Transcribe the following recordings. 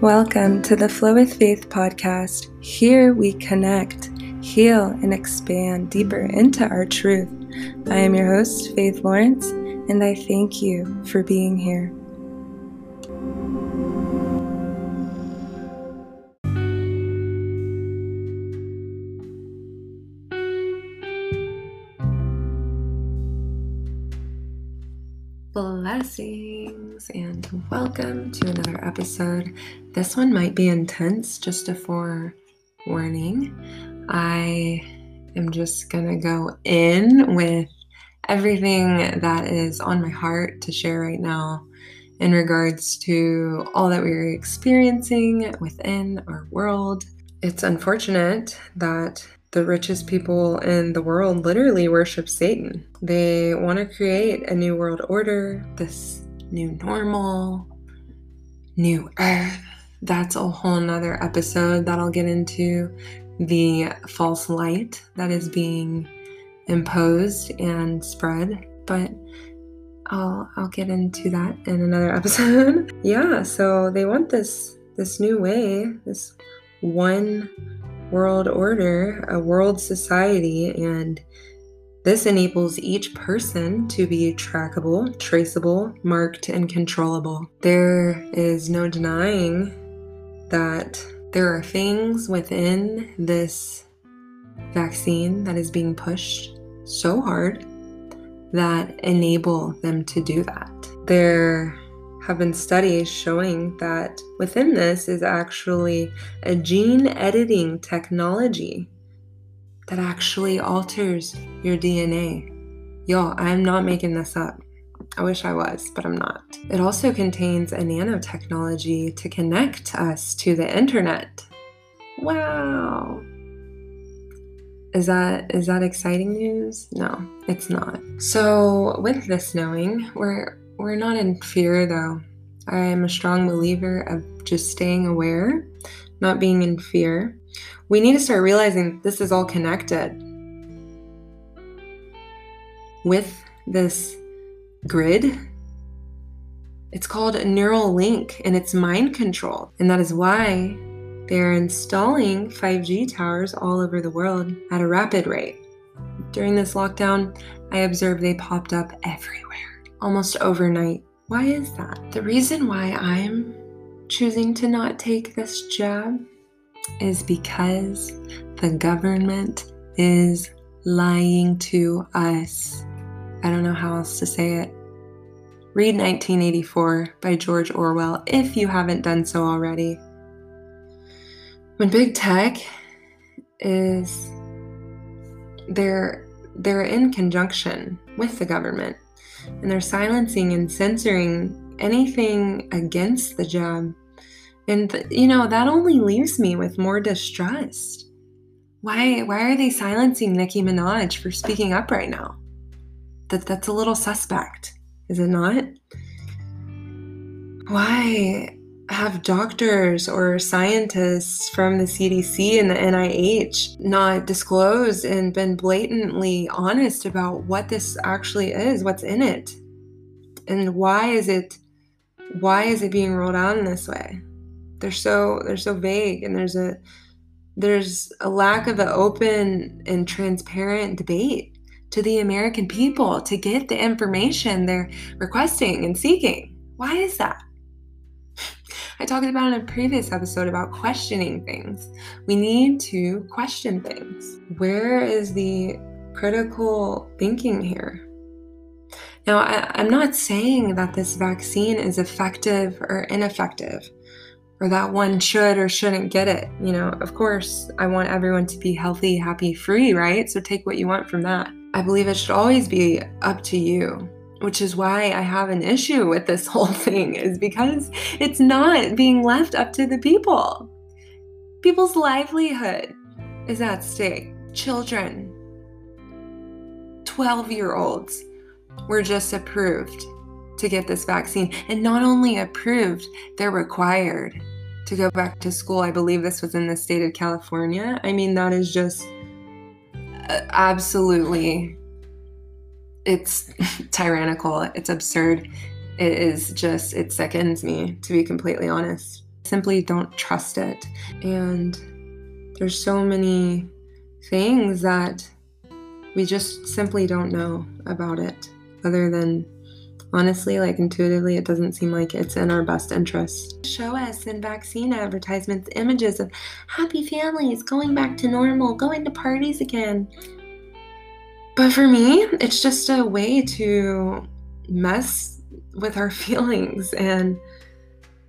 Welcome to the Flow with Faith podcast. Here we connect, heal, and expand deeper into our truth. I am your host, Faith Lawrence, and I thank you for being here. Blessings and welcome to another episode. This one might be intense, just a forewarning. I am just gonna go in with everything that is on my heart to share right now in regards to all that we're experiencing within our world. It's unfortunate that the richest people in the world literally worship Satan. They want to create a new world order, this new normal, new earth. That's a whole nother episode that I'll get into the false light that is being imposed and spread. But I'll I'll get into that in another episode. yeah, so they want this this new way, this one world order, a world society, and this enables each person to be trackable, traceable, marked, and controllable. There is no denying that there are things within this vaccine that is being pushed so hard that enable them to do that. There have been studies showing that within this is actually a gene editing technology that actually alters your DNA. Y'all, I'm not making this up. I wish I was, but I'm not. It also contains a nanotechnology to connect us to the internet. Wow. Is that is that exciting news? No, it's not. So, with this knowing, we're we're not in fear though. I am a strong believer of just staying aware, not being in fear. We need to start realizing this is all connected. With this grid, it's called a neural link and it's mind control. And that is why they're installing 5G towers all over the world at a rapid rate. During this lockdown, I observed they popped up everywhere almost overnight. Why is that? The reason why I'm choosing to not take this jab is because the government is lying to us. I don't know how else to say it. Read 1984 by George Orwell if you haven't done so already. When big tech is they're they're in conjunction with the government and they're silencing and censoring anything against the job. And you know, that only leaves me with more distrust. Why why are they silencing Nicki Minaj for speaking up right now? That that's a little suspect, is it not? Why have doctors or scientists from the CDC and the NIH not disclosed and been blatantly honest about what this actually is, what's in it, and why is it why is it being rolled out in this way? They're so they're so vague and there's a there's a lack of an open and transparent debate to the American people to get the information they're requesting and seeking. Why is that? I talked about in a previous episode about questioning things. We need to question things. Where is the critical thinking here? Now, I, am not saying that this vaccine is effective or ineffective, or that one should or shouldn't get it. You know, of course, I want everyone to be healthy, happy, free, right? So take what you want from that. I believe it should always be up to you which is why I have an issue with this whole thing, is because it's not being left up to the people. People's livelihood is at stake. Children, 12 year olds, were just approved to get this vaccine. And not only approved, they're required to go back to school. I believe this was in the state of California. I mean, that is just uh, absolutely it's tyrannical, it's absurd. It is just, it sickens me, to be completely honest. simply don't trust it. And there's so many things that we just simply don't know about it, other than honestly, like intuitively, it doesn't seem like it's in our best interest. Show us in vaccine advertisements images of happy families going back to normal, going to parties again. But for me, it's just a way to mess with our feelings and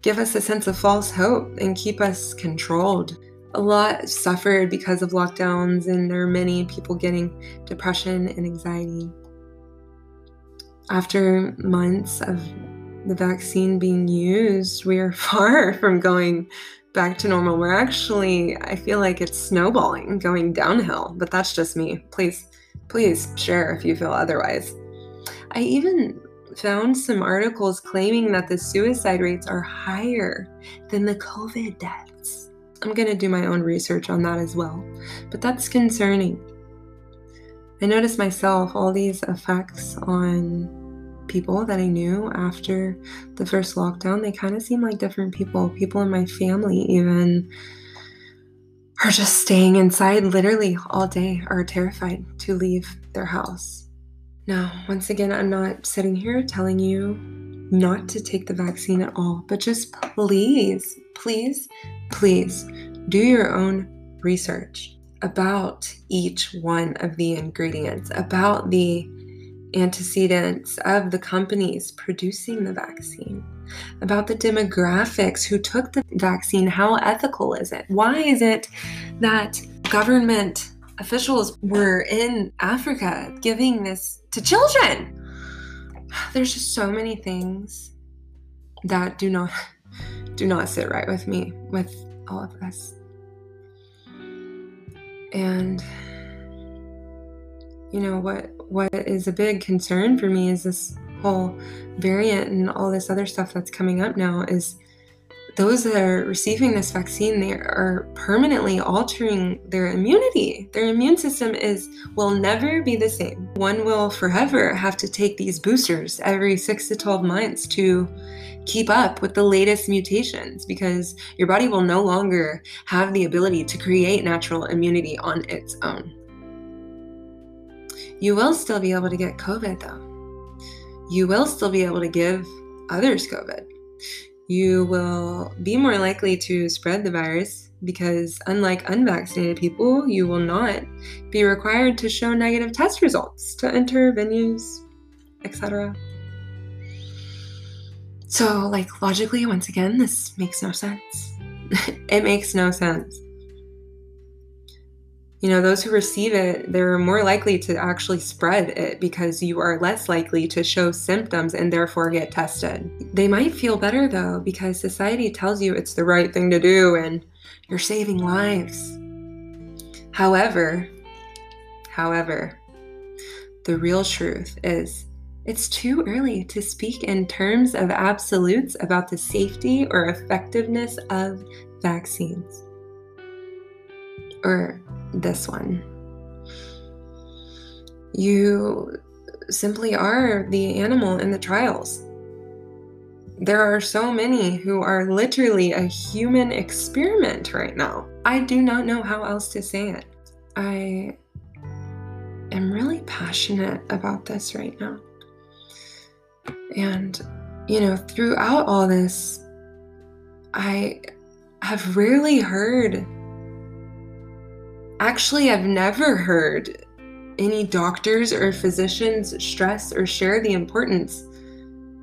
give us a sense of false hope and keep us controlled a lot suffered because of lockdowns, and there are many people getting depression and anxiety. After months of the vaccine being used, we are far from going back to normal. We're actually, I feel like it's snowballing, going downhill, but that's just me. Please, please share if you feel otherwise. I even found some articles claiming that the suicide rates are higher than the COVID deaths. I'm going to do my own research on that as well. But that's concerning. I noticed myself all these effects on people that I knew after the first lockdown. They kind of seem like different people. People in my family, even, are just staying inside literally all day, are terrified to leave their house. Now, once again, I'm not sitting here telling you not to take the vaccine at all, but just please, please please do your own research about each one of the ingredients, about the antecedents of the companies producing the vaccine, about the demographics who took the vaccine. How ethical is it? Why is it that government officials were in Africa giving this to children? There's just so many things that do not do not sit right with me with all of us. And you know what what is a big concern for me is this whole variant and all this other stuff that's coming up now is those that are receiving this vaccine they are permanently altering their immunity. Their immune system is will never be the same. One will forever have to take these boosters every 6 to 12 months to keep up with the latest mutations because your body will no longer have the ability to create natural immunity on its own you will still be able to get covid though you will still be able to give others covid you will be more likely to spread the virus because, unlike unvaccinated people, you will not be required to show negative test results to enter venues, etc. So, like, logically, once again, this makes no sense. it makes no sense you know, those who receive it, they're more likely to actually spread it because you are less likely to show symptoms and therefore get tested. They might feel better though because society tells you it's the right thing to do and you're saving lives. However, however, the real truth is it's too early to speak in terms of absolutes about the safety or effectiveness of vaccines. Or this one. You simply are the animal in the trials. There are so many who are literally a human experiment right now. I do not know how else to say it. I am really passionate about this right now. And, you know, throughout all this, I have rarely heard Actually, I've never heard any doctors or physicians stress or share the importance,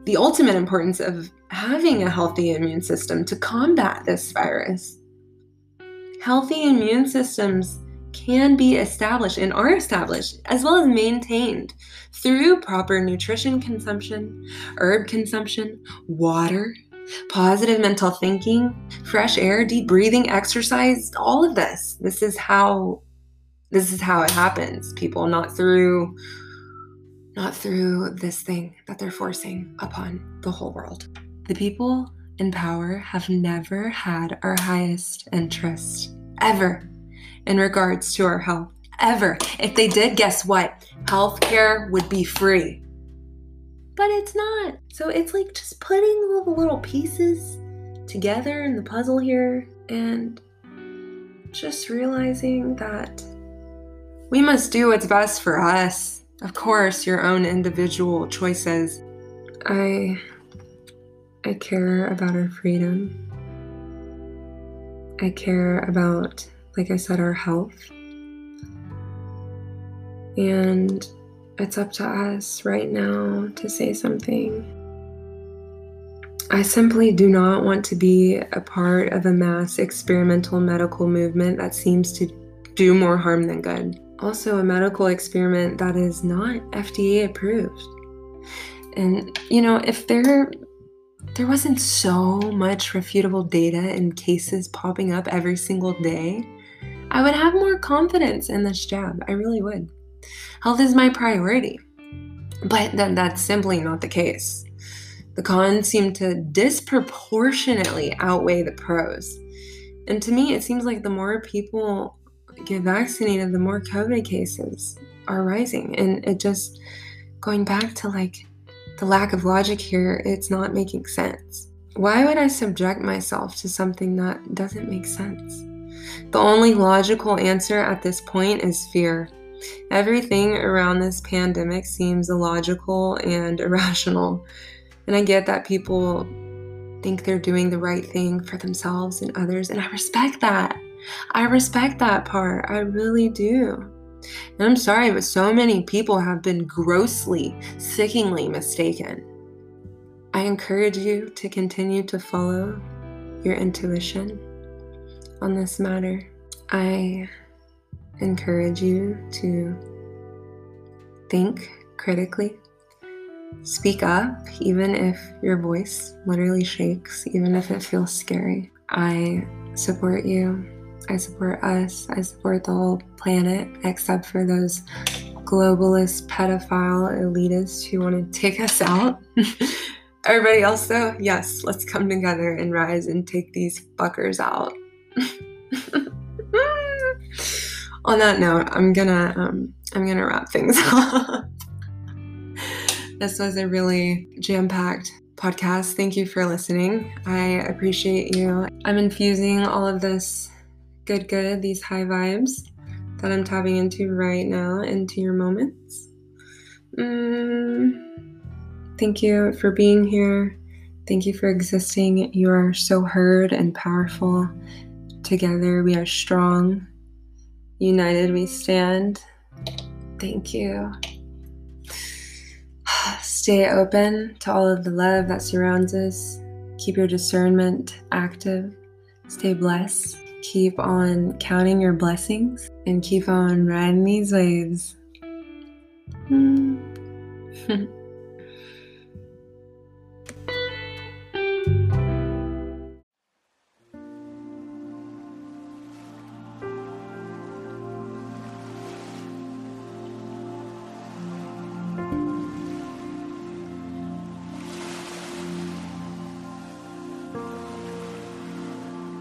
the ultimate importance of having a healthy immune system to combat this virus. Healthy immune systems can be established and are established as well as maintained through proper nutrition consumption, herb consumption, water, positive mental thinking, fresh air, deep breathing, exercise, all of this. This is how this is how it happens, people, not through not through this thing that they're forcing upon the whole world. The people in power have never had our highest interest ever in regards to our health. Ever. If they did, guess what? Healthcare would be free but it's not. So it's like just putting all the little pieces together in the puzzle here and just realizing that we must do what's best for us. Of course, your own individual choices. I I care about our freedom. I care about, like I said, our health. And it's up to us right now to say something. I simply do not want to be a part of a mass experimental medical movement that seems to do more harm than good. Also, a medical experiment that is not FDA approved. And, you know, if there there wasn't so much refutable data and cases popping up every single day, I would have more confidence in this jab. I really would. Health is my priority. But then that's simply not the case. The cons seem to disproportionately outweigh the pros. And to me, it seems like the more people get vaccinated, the more COVID cases are rising. And it just, going back to like the lack of logic here, it's not making sense. Why would I subject myself to something that doesn't make sense? The only logical answer at this point is fear. Everything around this pandemic seems illogical and irrational. And I get that people think they're doing the right thing for themselves and others, and I respect that. I respect that part. I really do. And I'm sorry, but so many people have been grossly, sickeningly mistaken. I encourage you to continue to follow your intuition on this matter. I encourage you to think critically, speak up, even if your voice literally shakes, even if it feels scary. I support you I support us. I support the whole planet, except for those globalist, pedophile elitists who want to take us out. Everybody else, though, yes, let's come together and rise and take these fuckers out. On that note, I'm gonna um, I'm gonna wrap things up. this was a really jam-packed podcast. Thank you for listening. I appreciate you. I'm infusing all of this good, good, these high vibes that I'm tapping into right now into your moments. Mm, thank you for being here. Thank you for existing. You are so heard and powerful. Together we are strong. United we stand. Thank you. Stay open to all of the love that surrounds us. Keep your discernment active. Stay blessed keep on counting your blessings and keep on riding these waves.